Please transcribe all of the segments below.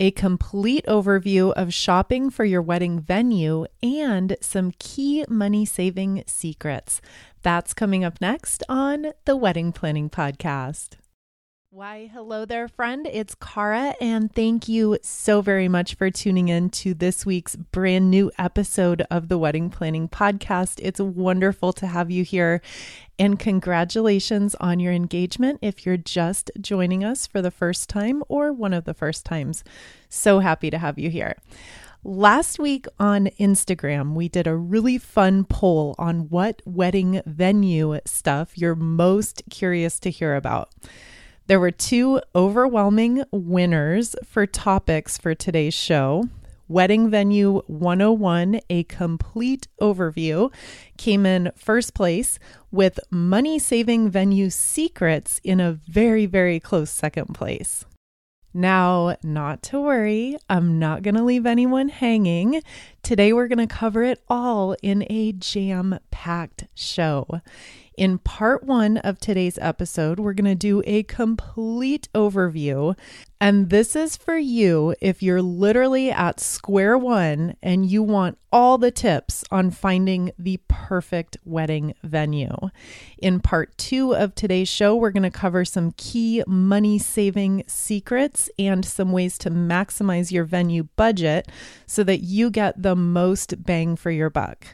a complete overview of shopping for your wedding venue, and some key money saving secrets. That's coming up next on the Wedding Planning Podcast. Why, hello there, friend. It's Kara, and thank you so very much for tuning in to this week's brand new episode of the Wedding Planning Podcast. It's wonderful to have you here, and congratulations on your engagement if you're just joining us for the first time or one of the first times. So happy to have you here. Last week on Instagram, we did a really fun poll on what wedding venue stuff you're most curious to hear about. There were two overwhelming winners for topics for today's show. Wedding Venue 101, a complete overview, came in first place with money saving venue secrets in a very, very close second place. Now, not to worry, I'm not going to leave anyone hanging. Today, we're going to cover it all in a jam packed show. In part one of today's episode, we're going to do a complete overview. And this is for you if you're literally at square one and you want all the tips on finding the perfect wedding venue. In part two of today's show, we're going to cover some key money saving secrets and some ways to maximize your venue budget so that you get the most bang for your buck.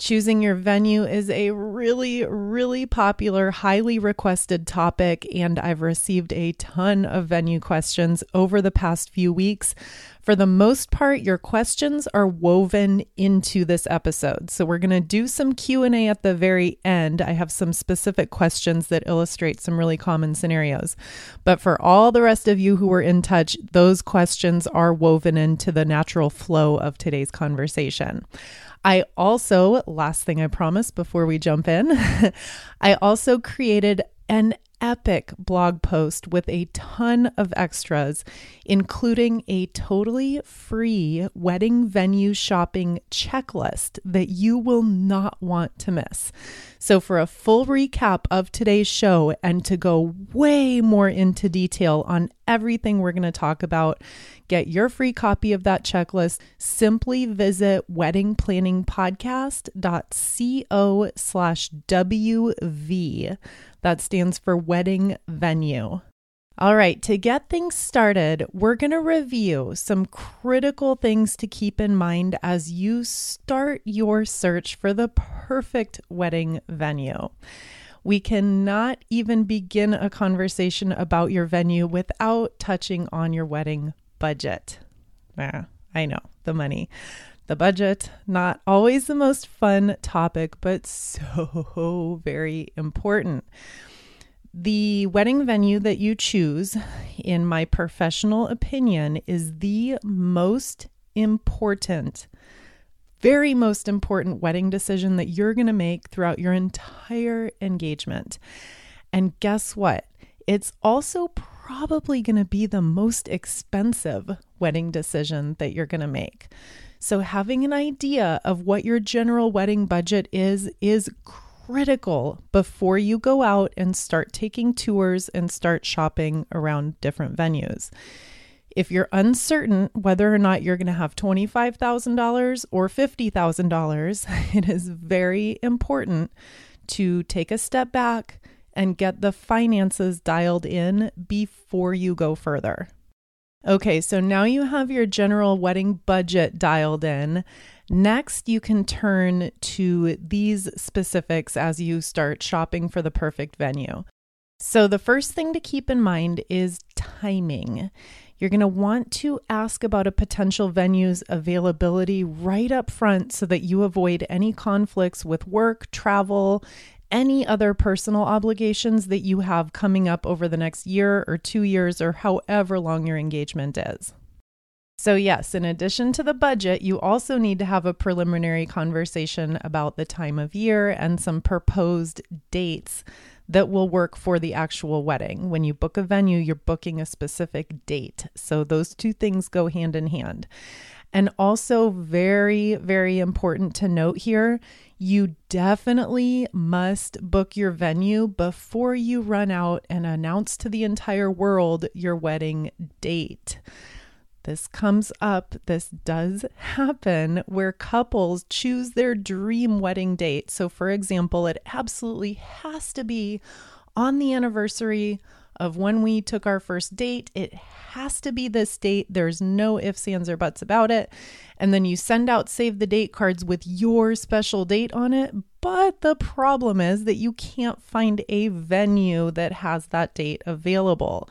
Choosing your venue is a really, really popular, highly requested topic, and I've received a ton of venue questions over the past few weeks. For the most part, your questions are woven into this episode. So we're going to do some Q&A at the very end. I have some specific questions that illustrate some really common scenarios. But for all the rest of you who were in touch, those questions are woven into the natural flow of today's conversation. I also, last thing I promise before we jump in, I also created an epic blog post with a ton of extras, including a totally free wedding venue shopping checklist that you will not want to miss. So, for a full recap of today's show and to go way more into detail on everything we're going to talk about, get your free copy of that checklist. Simply visit weddingplanningpodcast.co slash WV. That stands for wedding venue. All right, to get things started, we're going to review some critical things to keep in mind as you start your search for the perfect wedding venue. We cannot even begin a conversation about your venue without touching on your wedding budget. Yeah, I know, the money. The budget, not always the most fun topic, but so very important. The wedding venue that you choose, in my professional opinion, is the most important, very most important wedding decision that you're going to make throughout your entire engagement. And guess what? It's also probably going to be the most expensive wedding decision that you're going to make. So, having an idea of what your general wedding budget is, is critical before you go out and start taking tours and start shopping around different venues. If you're uncertain whether or not you're going to have $25,000 or $50,000, it is very important to take a step back and get the finances dialed in before you go further. Okay, so now you have your general wedding budget dialed in. Next, you can turn to these specifics as you start shopping for the perfect venue. So, the first thing to keep in mind is timing. You're going to want to ask about a potential venue's availability right up front so that you avoid any conflicts with work, travel, any other personal obligations that you have coming up over the next year or two years or however long your engagement is. So, yes, in addition to the budget, you also need to have a preliminary conversation about the time of year and some proposed dates that will work for the actual wedding. When you book a venue, you're booking a specific date. So, those two things go hand in hand. And also, very, very important to note here you definitely must book your venue before you run out and announce to the entire world your wedding date. this comes up, this does happen where couples choose their dream wedding date. So, for example, it absolutely has to be on the anniversary of when we took our first date. It has to be this date. There's no ifs, ands, or buts about it. And then you send out save the date cards with your special date on it. But the problem is that you can't find a venue that has that date available.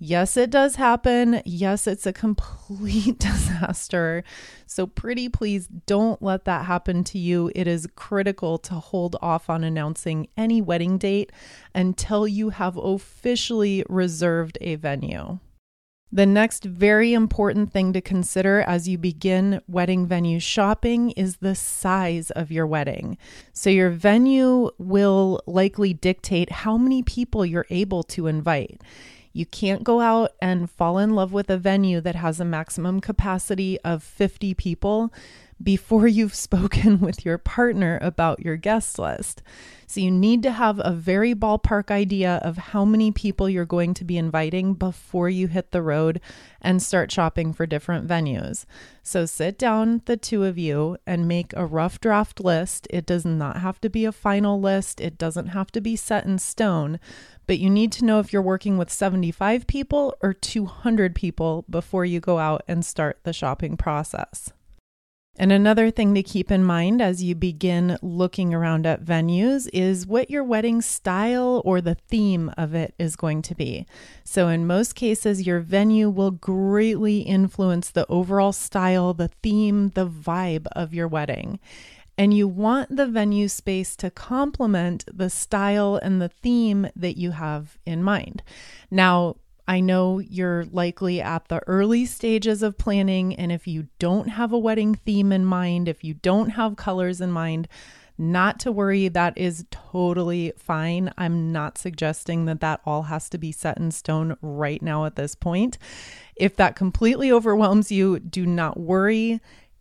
Yes, it does happen. Yes, it's a complete disaster. So, pretty please don't let that happen to you. It is critical to hold off on announcing any wedding date until you have officially reserved a venue. The next very important thing to consider as you begin wedding venue shopping is the size of your wedding. So, your venue will likely dictate how many people you're able to invite. You can't go out and fall in love with a venue that has a maximum capacity of 50 people before you've spoken with your partner about your guest list. So you need to have a very ballpark idea of how many people you're going to be inviting before you hit the road and start shopping for different venues. So sit down, the two of you, and make a rough draft list. It does not have to be a final list, it doesn't have to be set in stone, but you need to know if you're working with 75 people or 200 people before you go out and start the shopping process. And another thing to keep in mind as you begin looking around at venues is what your wedding style or the theme of it is going to be. So, in most cases, your venue will greatly influence the overall style, the theme, the vibe of your wedding. And you want the venue space to complement the style and the theme that you have in mind. Now, I know you're likely at the early stages of planning, and if you don't have a wedding theme in mind, if you don't have colors in mind, not to worry, that is totally fine. I'm not suggesting that that all has to be set in stone right now at this point. If that completely overwhelms you, do not worry.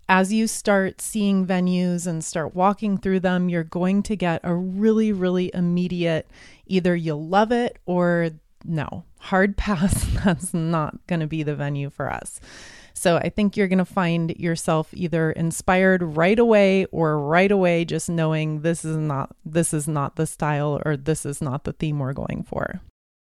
As you start seeing venues and start walking through them, you're going to get a really, really immediate either you'll love it or no, hard pass. That's not going to be the venue for us. So I think you're going to find yourself either inspired right away or right away just knowing this is not this is not the style or this is not the theme we're going for.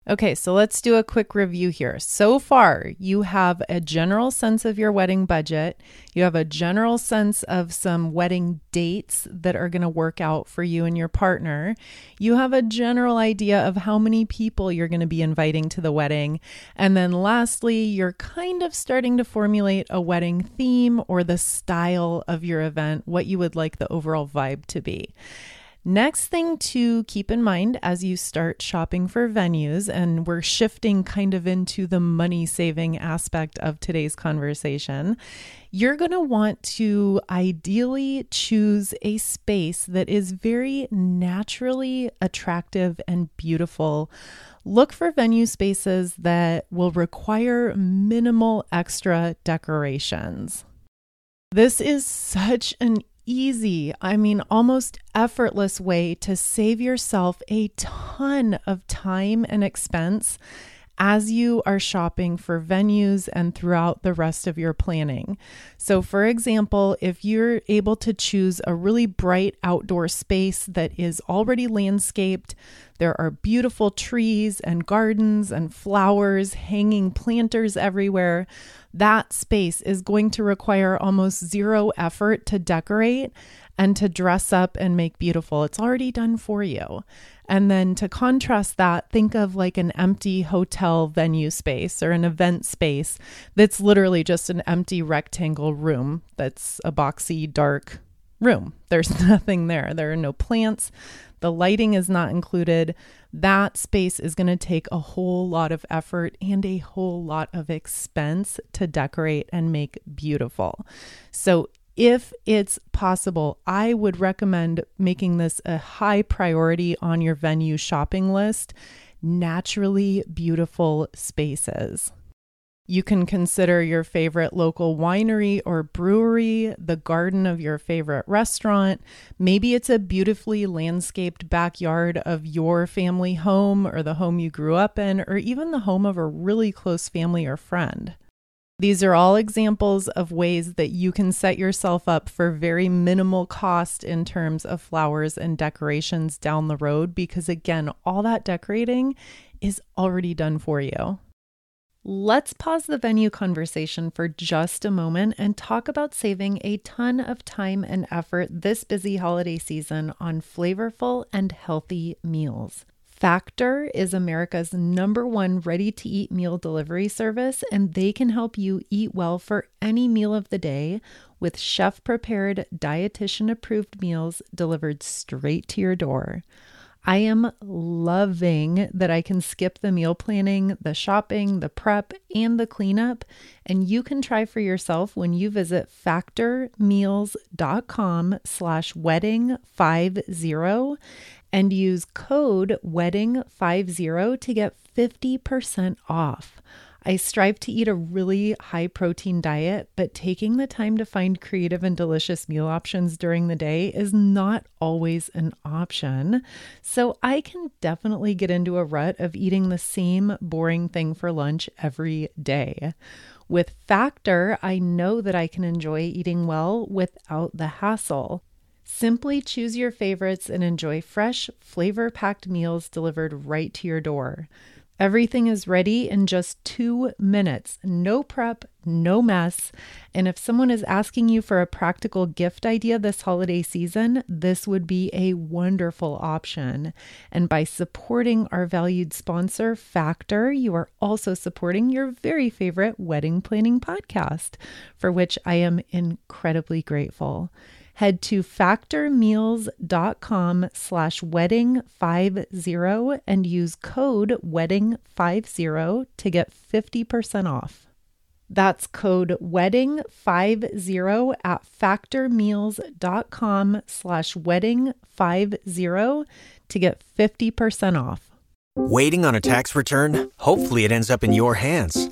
Okay, so let's do a quick review here. So far, you have a general sense of your wedding budget. You have a general sense of some wedding dates that are going to work out for you and your partner. You have a general idea of how many people you're going to be inviting to the wedding. And then lastly, you're kind of starting to formulate a wedding theme or the style of your event, what you would like the overall vibe to be. Next thing to keep in mind as you start shopping for venues, and we're shifting kind of into the money saving aspect of today's conversation, you're going to want to ideally choose a space that is very naturally attractive and beautiful. Look for venue spaces that will require minimal extra decorations. This is such an easy, I mean, almost effortless way to save yourself a ton of time and expense as you are shopping for venues and throughout the rest of your planning. So, for example, if you're able to choose a really bright outdoor space that is already landscaped, there are beautiful trees and gardens and flowers, hanging planters everywhere. That space is going to require almost zero effort to decorate and to dress up and make beautiful. It's already done for you. And then to contrast that, think of like an empty hotel venue space or an event space that's literally just an empty rectangle room that's a boxy, dark room. There's nothing there. There are no plants. The lighting is not included. That space is going to take a whole lot of effort and a whole lot of expense to decorate and make beautiful. So, if it's possible, I would recommend making this a high priority on your venue shopping list naturally beautiful spaces. You can consider your favorite local winery or brewery, the garden of your favorite restaurant. Maybe it's a beautifully landscaped backyard of your family home or the home you grew up in, or even the home of a really close family or friend. These are all examples of ways that you can set yourself up for very minimal cost in terms of flowers and decorations down the road because, again, all that decorating is already done for you. Let's pause the venue conversation for just a moment and talk about saving a ton of time and effort this busy holiday season on flavorful and healthy meals. Factor is America's number one ready to eat meal delivery service, and they can help you eat well for any meal of the day with chef prepared, dietitian approved meals delivered straight to your door. I am loving that I can skip the meal planning, the shopping, the prep, and the cleanup. And you can try for yourself when you visit factormeals.com slash wedding50 and use code wedding50 to get 50% off. I strive to eat a really high protein diet, but taking the time to find creative and delicious meal options during the day is not always an option. So I can definitely get into a rut of eating the same boring thing for lunch every day. With Factor, I know that I can enjoy eating well without the hassle. Simply choose your favorites and enjoy fresh, flavor packed meals delivered right to your door. Everything is ready in just two minutes. No prep, no mess. And if someone is asking you for a practical gift idea this holiday season, this would be a wonderful option. And by supporting our valued sponsor, Factor, you are also supporting your very favorite wedding planning podcast, for which I am incredibly grateful head to factormeals.com slash wedding50 and use code wedding50 to get 50% off. That's code wedding50 at factormeals.com slash wedding50 to get 50% off. Waiting on a tax return? Hopefully it ends up in your hands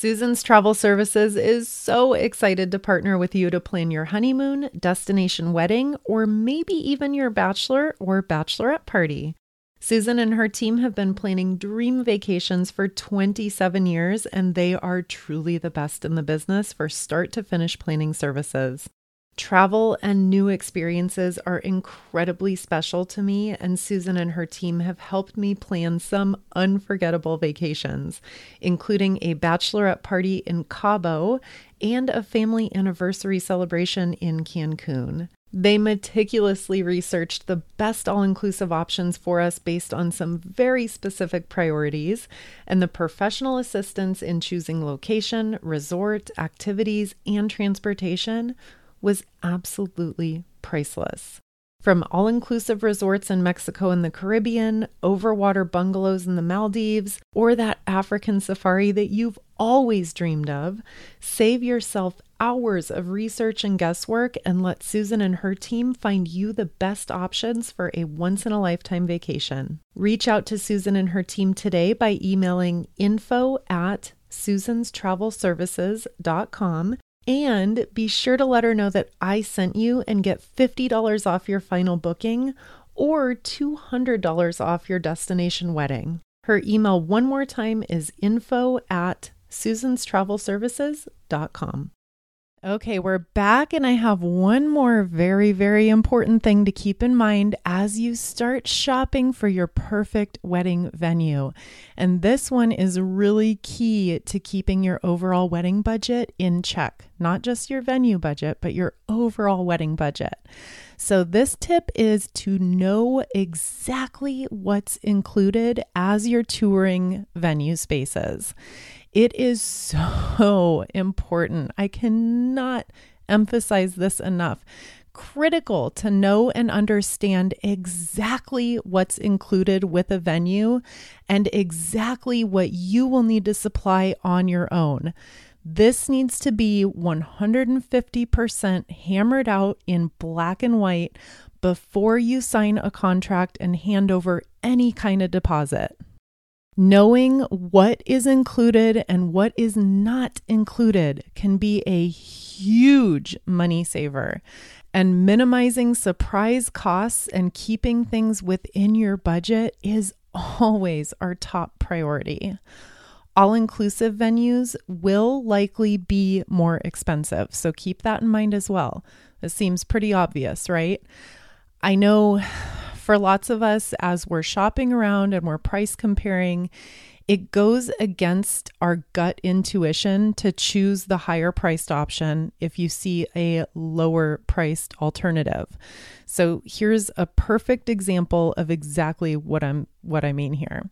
Susan's Travel Services is so excited to partner with you to plan your honeymoon, destination wedding, or maybe even your bachelor or bachelorette party. Susan and her team have been planning dream vacations for 27 years, and they are truly the best in the business for start to finish planning services. Travel and new experiences are incredibly special to me, and Susan and her team have helped me plan some unforgettable vacations, including a bachelorette party in Cabo and a family anniversary celebration in Cancun. They meticulously researched the best all inclusive options for us based on some very specific priorities, and the professional assistance in choosing location, resort, activities, and transportation was absolutely priceless. From all inclusive resorts in Mexico and the Caribbean, overwater bungalows in the Maldives, or that African safari that you've always dreamed of, save yourself hours of research and guesswork and let Susan and her team find you the best options for a once in a lifetime vacation. Reach out to Susan and her team today by emailing info at susanstravelservices.com and be sure to let her know that I sent you and get $50 off your final booking or $200 off your destination wedding. Her email, one more time, is info at susanstravelservices.com. Okay, we're back, and I have one more very, very important thing to keep in mind as you start shopping for your perfect wedding venue. And this one is really key to keeping your overall wedding budget in check, not just your venue budget, but your overall wedding budget. So, this tip is to know exactly what's included as you're touring venue spaces. It is so important. I cannot emphasize this enough. Critical to know and understand exactly what's included with a venue and exactly what you will need to supply on your own. This needs to be 150% hammered out in black and white before you sign a contract and hand over any kind of deposit. Knowing what is included and what is not included can be a huge money saver. And minimizing surprise costs and keeping things within your budget is always our top priority. All inclusive venues will likely be more expensive, so keep that in mind as well. It seems pretty obvious, right? I know for lots of us, as we're shopping around and we're price comparing, it goes against our gut intuition to choose the higher priced option if you see a lower priced alternative. So here's a perfect example of exactly what I'm what I mean here.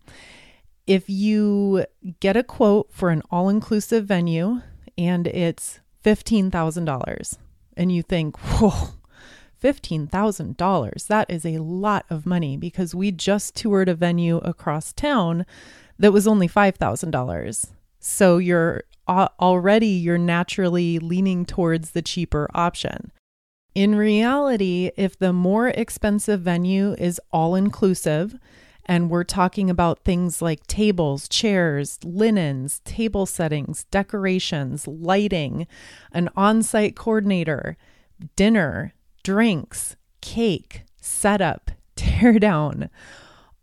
If you get a quote for an all-inclusive venue and it's $15,000 and you think, "Whoa, $15,000. That is a lot of money because we just toured a venue across town that was only $5,000. So you're already you're naturally leaning towards the cheaper option. In reality, if the more expensive venue is all inclusive, and we're talking about things like tables, chairs, linens, table settings, decorations, lighting, an on site coordinator, dinner, drinks, cake, setup, tear down.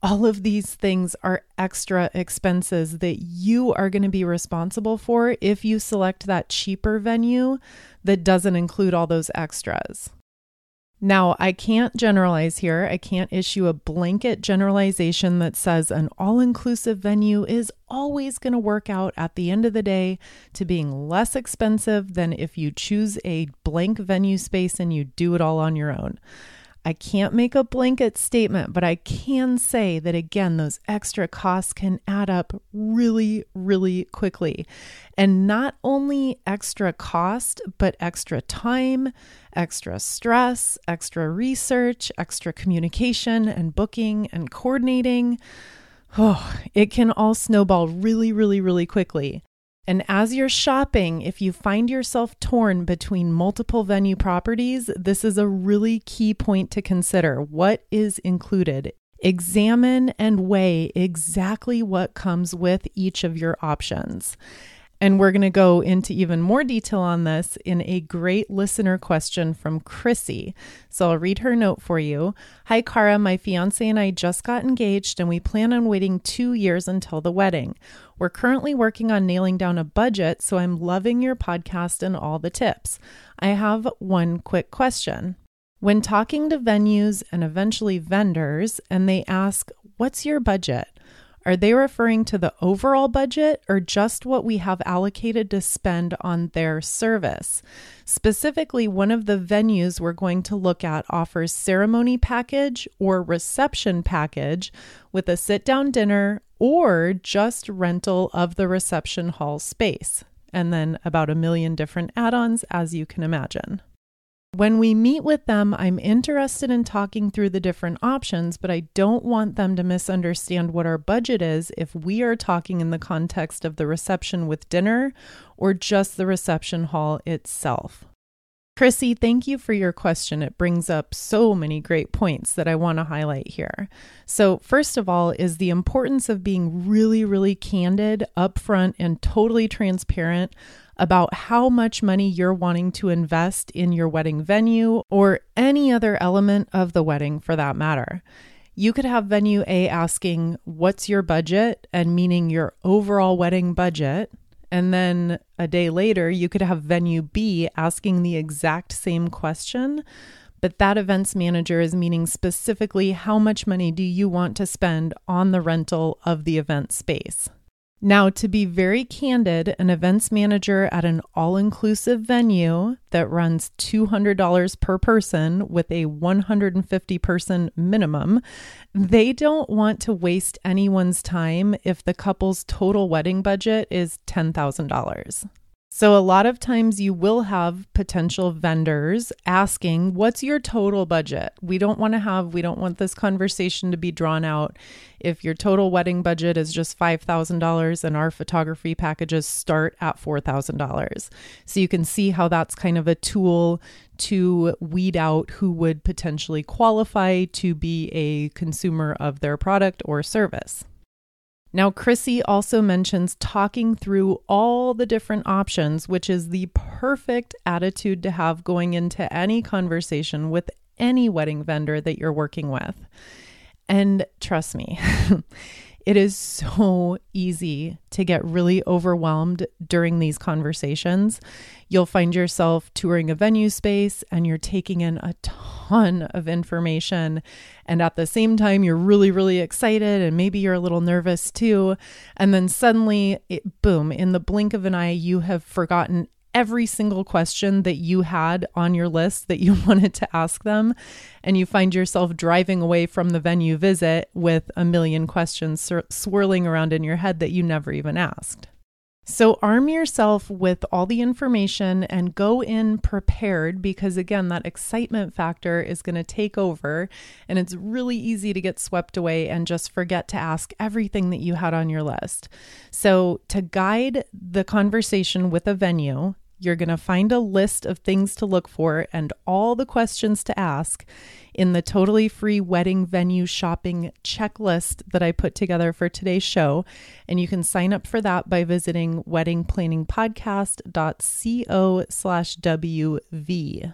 All of these things are extra expenses that you are going to be responsible for if you select that cheaper venue that doesn't include all those extras. Now, I can't generalize here. I can't issue a blanket generalization that says an all inclusive venue is always going to work out at the end of the day to being less expensive than if you choose a blank venue space and you do it all on your own. I can't make a blanket statement, but I can say that again, those extra costs can add up really, really quickly. And not only extra cost, but extra time, extra stress, extra research, extra communication and booking and coordinating. Oh, it can all snowball really, really, really quickly. And as you're shopping, if you find yourself torn between multiple venue properties, this is a really key point to consider. What is included? Examine and weigh exactly what comes with each of your options. And we're going to go into even more detail on this in a great listener question from Chrissy. So I'll read her note for you. Hi, Kara. My fiance and I just got engaged, and we plan on waiting two years until the wedding. We're currently working on nailing down a budget, so I'm loving your podcast and all the tips. I have one quick question. When talking to venues and eventually vendors, and they ask, What's your budget? Are they referring to the overall budget or just what we have allocated to spend on their service? Specifically, one of the venues we're going to look at offers ceremony package or reception package with a sit down dinner or just rental of the reception hall space, and then about a million different add ons, as you can imagine. When we meet with them, I'm interested in talking through the different options, but I don't want them to misunderstand what our budget is if we are talking in the context of the reception with dinner or just the reception hall itself. Chrissy, thank you for your question. It brings up so many great points that I want to highlight here. So, first of all, is the importance of being really, really candid, upfront, and totally transparent about how much money you're wanting to invest in your wedding venue or any other element of the wedding for that matter. You could have venue A asking, What's your budget? and meaning your overall wedding budget. And then a day later, you could have venue B asking the exact same question, but that events manager is meaning specifically how much money do you want to spend on the rental of the event space. Now, to be very candid, an events manager at an all inclusive venue that runs $200 per person with a 150 person minimum, they don't want to waste anyone's time if the couple's total wedding budget is $10,000. So, a lot of times you will have potential vendors asking, What's your total budget? We don't want to have, we don't want this conversation to be drawn out. If your total wedding budget is just $5,000 and our photography packages start at $4,000. So, you can see how that's kind of a tool to weed out who would potentially qualify to be a consumer of their product or service. Now, Chrissy also mentions talking through all the different options, which is the perfect attitude to have going into any conversation with any wedding vendor that you're working with. And trust me, It is so easy to get really overwhelmed during these conversations. You'll find yourself touring a venue space and you're taking in a ton of information. And at the same time, you're really, really excited and maybe you're a little nervous too. And then suddenly, it, boom, in the blink of an eye, you have forgotten every single question that you had on your list that you wanted to ask them, and you find yourself driving away from the venue visit with a million questions swirling around in your head that you never even asked. So, arm yourself with all the information and go in prepared because, again, that excitement factor is going to take over. And it's really easy to get swept away and just forget to ask everything that you had on your list. So, to guide the conversation with a venue, you're going to find a list of things to look for and all the questions to ask in the totally free wedding venue shopping checklist that I put together for today's show. And you can sign up for that by visiting weddingplanningpodcast.co slash WV.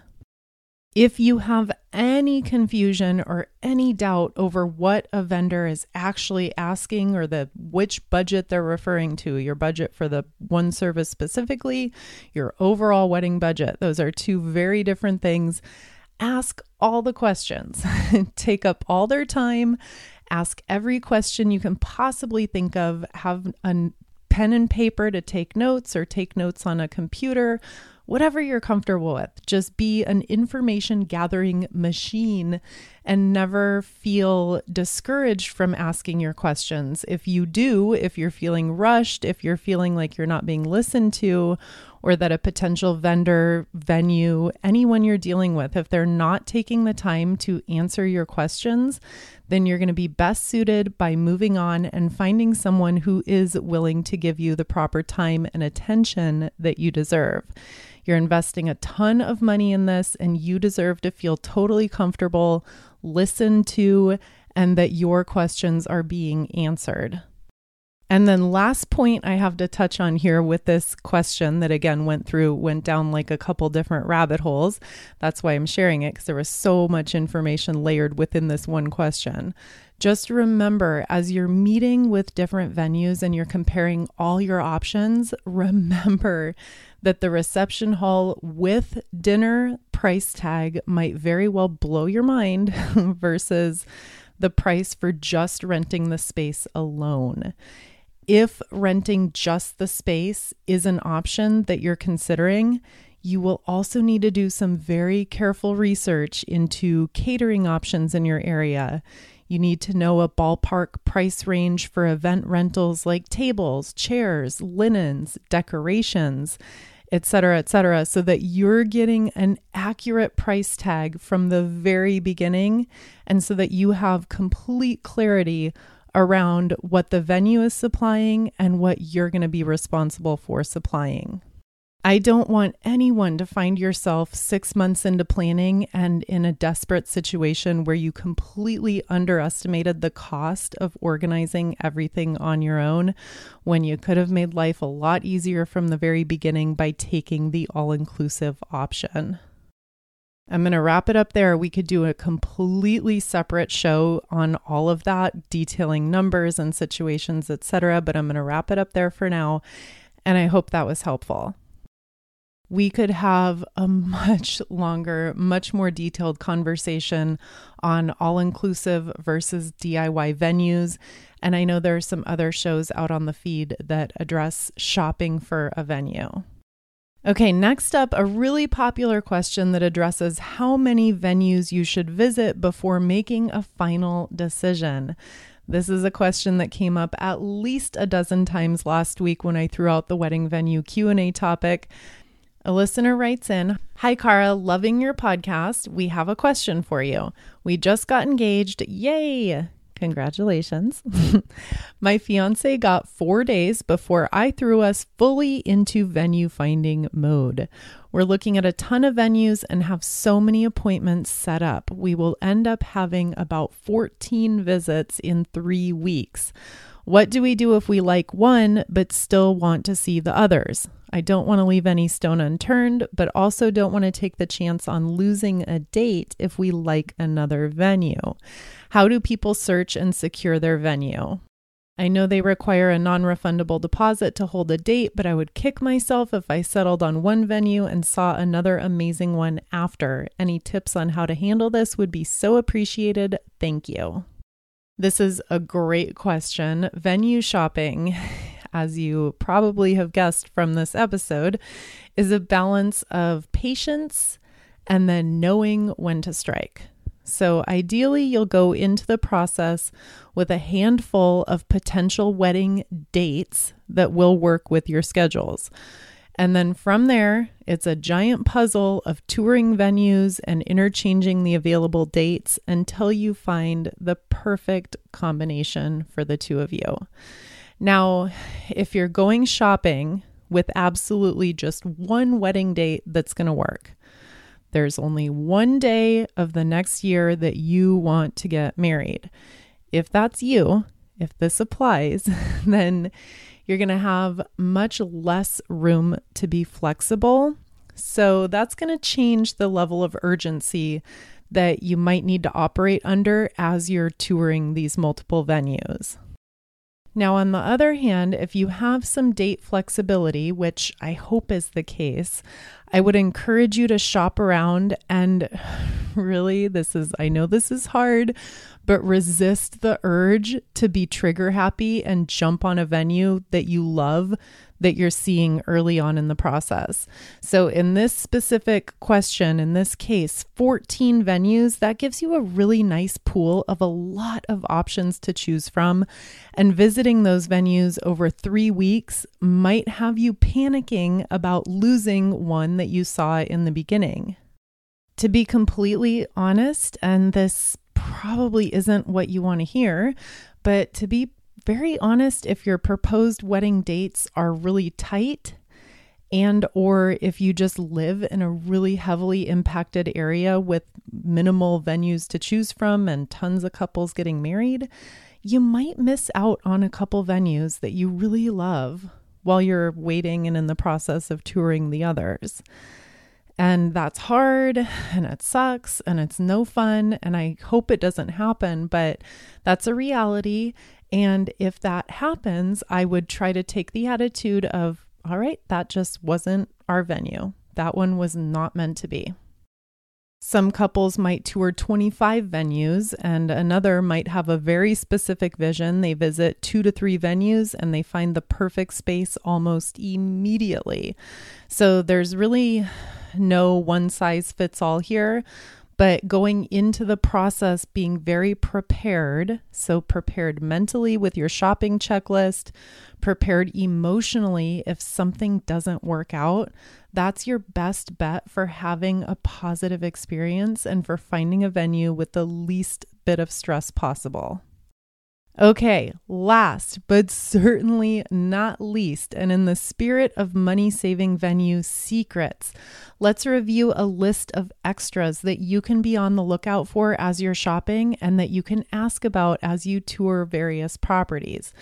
If you have any confusion or any doubt over what a vendor is actually asking or the which budget they're referring to, your budget for the one service specifically, your overall wedding budget, those are two very different things. Ask all the questions. Take up all their time. Ask every question you can possibly think of. Have a pen and paper to take notes or take notes on a computer whatever you're comfortable with. Just be an information gathering machine and never feel discouraged from asking your questions. If you do, if you're feeling rushed, if you're feeling like you're not being listened to, or that a potential vendor, venue, anyone you're dealing with, if they're not taking the time to answer your questions, then you're going to be best suited by moving on and finding someone who is willing to give you the proper time and attention that you deserve. You're investing a ton of money in this, and you deserve to feel totally comfortable, listened to, and that your questions are being answered. And then, last point I have to touch on here with this question that again went through, went down like a couple different rabbit holes. That's why I'm sharing it because there was so much information layered within this one question. Just remember as you're meeting with different venues and you're comparing all your options, remember that the reception hall with dinner price tag might very well blow your mind versus the price for just renting the space alone. If renting just the space is an option that you're considering, you will also need to do some very careful research into catering options in your area. You need to know a ballpark price range for event rentals like tables, chairs, linens, decorations, etc., etc., so that you're getting an accurate price tag from the very beginning and so that you have complete clarity around what the venue is supplying and what you're going to be responsible for supplying. I don't want anyone to find yourself six months into planning and in a desperate situation where you completely underestimated the cost of organizing everything on your own when you could have made life a lot easier from the very beginning by taking the all inclusive option. I'm going to wrap it up there. We could do a completely separate show on all of that, detailing numbers and situations, etc., but I'm going to wrap it up there for now, and I hope that was helpful we could have a much longer, much more detailed conversation on all inclusive versus DIY venues. And I know there are some other shows out on the feed that address shopping for a venue. Okay, next up, a really popular question that addresses how many venues you should visit before making a final decision. This is a question that came up at least a dozen times last week when I threw out the wedding venue Q&A topic. A listener writes in, "Hi Kara, loving your podcast. We have a question for you. We just got engaged. Yay! Congratulations. My fiance got four days before I threw us fully into venue finding mode. We're looking at a ton of venues and have so many appointments set up. We will end up having about 14 visits in three weeks. What do we do if we like one but still want to see the others? I don't want to leave any stone unturned, but also don't want to take the chance on losing a date if we like another venue. How do people search and secure their venue? I know they require a non refundable deposit to hold a date, but I would kick myself if I settled on one venue and saw another amazing one after. Any tips on how to handle this would be so appreciated. Thank you. This is a great question. Venue shopping, as you probably have guessed from this episode, is a balance of patience and then knowing when to strike. So, ideally, you'll go into the process with a handful of potential wedding dates that will work with your schedules. And then from there, it's a giant puzzle of touring venues and interchanging the available dates until you find the perfect combination for the two of you. Now, if you're going shopping with absolutely just one wedding date that's going to work, there's only one day of the next year that you want to get married. If that's you, if this applies, then you're going to have much less room to be flexible. So that's going to change the level of urgency that you might need to operate under as you're touring these multiple venues. Now, on the other hand, if you have some date flexibility, which I hope is the case, I would encourage you to shop around and really, this is, I know this is hard, but resist the urge to be trigger happy and jump on a venue that you love that you're seeing early on in the process. So, in this specific question, in this case, 14 venues, that gives you a really nice pool of a lot of options to choose from. And visiting those venues over three weeks might have you panicking about losing one that you saw in the beginning. To be completely honest, and this probably isn't what you want to hear, but to be very honest if your proposed wedding dates are really tight and or if you just live in a really heavily impacted area with minimal venues to choose from and tons of couples getting married, you might miss out on a couple venues that you really love while you're waiting and in the process of touring the others. And that's hard and it sucks and it's no fun. And I hope it doesn't happen, but that's a reality. And if that happens, I would try to take the attitude of, all right, that just wasn't our venue. That one was not meant to be. Some couples might tour 25 venues, and another might have a very specific vision. They visit two to three venues and they find the perfect space almost immediately. So there's really no one size fits all here but going into the process being very prepared. So, prepared mentally with your shopping checklist, prepared emotionally if something doesn't work out. That's your best bet for having a positive experience and for finding a venue with the least bit of stress possible. Okay, last but certainly not least, and in the spirit of money saving venue secrets, let's review a list of extras that you can be on the lookout for as you're shopping and that you can ask about as you tour various properties.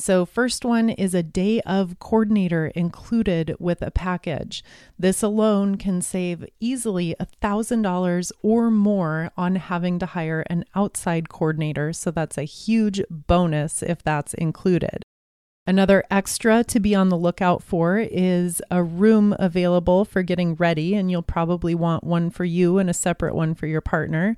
So, first one is a day of coordinator included with a package. This alone can save easily $1,000 or more on having to hire an outside coordinator. So, that's a huge bonus if that's included. Another extra to be on the lookout for is a room available for getting ready, and you'll probably want one for you and a separate one for your partner.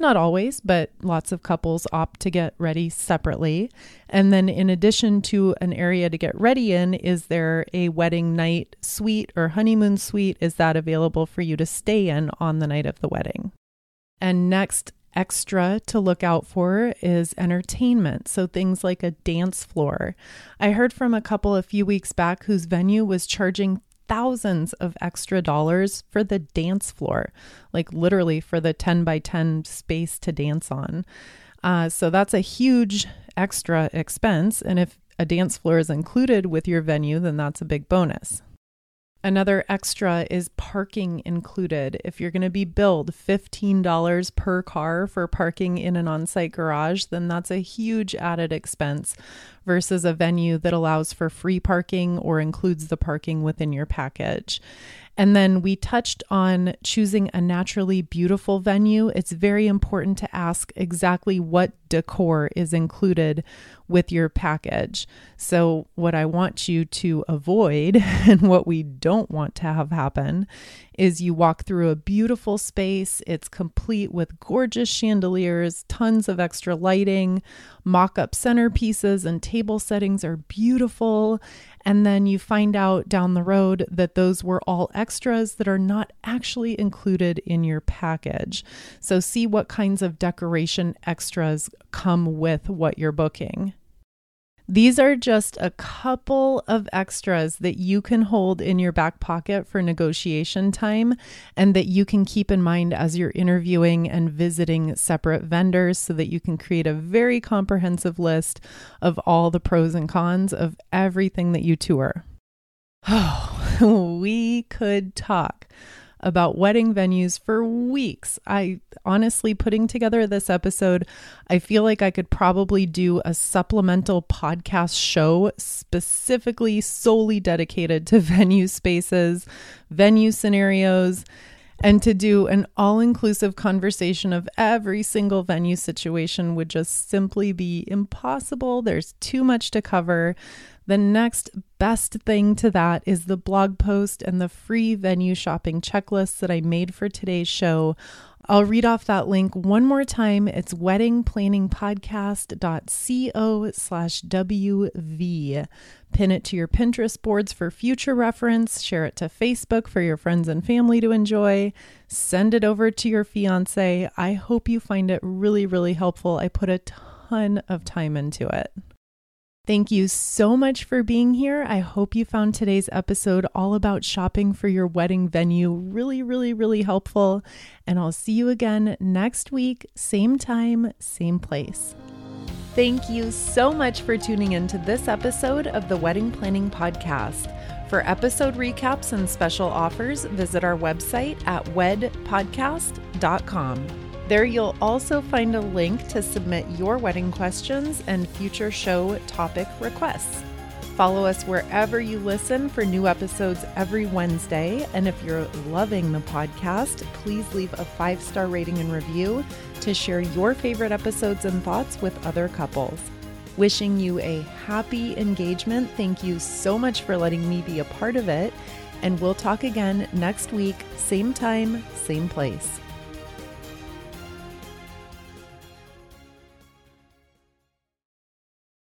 Not always, but lots of couples opt to get ready separately. And then, in addition to an area to get ready in, is there a wedding night suite or honeymoon suite? Is that available for you to stay in on the night of the wedding? And next, extra to look out for is entertainment. So things like a dance floor. I heard from a couple a few weeks back whose venue was charging thousands of extra dollars for the dance floor, like literally for the 10 by 10 space to dance on. Uh, so that's a huge extra expense. And if a dance floor is included with your venue, then that's a big bonus. Another extra is parking included. If you're going to be billed $15 per car for parking in an on site garage, then that's a huge added expense versus a venue that allows for free parking or includes the parking within your package. And then we touched on choosing a naturally beautiful venue. It's very important to ask exactly what decor is included with your package. So, what I want you to avoid and what we don't want to have happen is you walk through a beautiful space. It's complete with gorgeous chandeliers, tons of extra lighting, mock up centerpieces, and table settings are beautiful. And then you find out down the road that those were all extras that are not actually included in your package. So, see what kinds of decoration extras come with what you're booking. These are just a couple of extras that you can hold in your back pocket for negotiation time and that you can keep in mind as you're interviewing and visiting separate vendors so that you can create a very comprehensive list of all the pros and cons of everything that you tour. Oh, we could talk about wedding venues for weeks. I honestly, putting together this episode, I feel like I could probably do a supplemental podcast show specifically solely dedicated to venue spaces, venue scenarios and to do an all inclusive conversation of every single venue situation would just simply be impossible. There's too much to cover. The next best thing to that is the blog post and the free venue shopping checklist that I made for today's show. I'll read off that link one more time. It's weddingplanningpodcast.co slash WV. Pin it to your Pinterest boards for future reference. Share it to Facebook for your friends and family to enjoy. Send it over to your fiance. I hope you find it really, really helpful. I put a ton of time into it. Thank you so much for being here. I hope you found today's episode all about shopping for your wedding venue really, really, really helpful. And I'll see you again next week, same time, same place. Thank you so much for tuning in to this episode of the Wedding Planning Podcast. For episode recaps and special offers, visit our website at wedpodcast.com. There, you'll also find a link to submit your wedding questions and future show topic requests. Follow us wherever you listen for new episodes every Wednesday. And if you're loving the podcast, please leave a five star rating and review to share your favorite episodes and thoughts with other couples. Wishing you a happy engagement. Thank you so much for letting me be a part of it. And we'll talk again next week, same time, same place.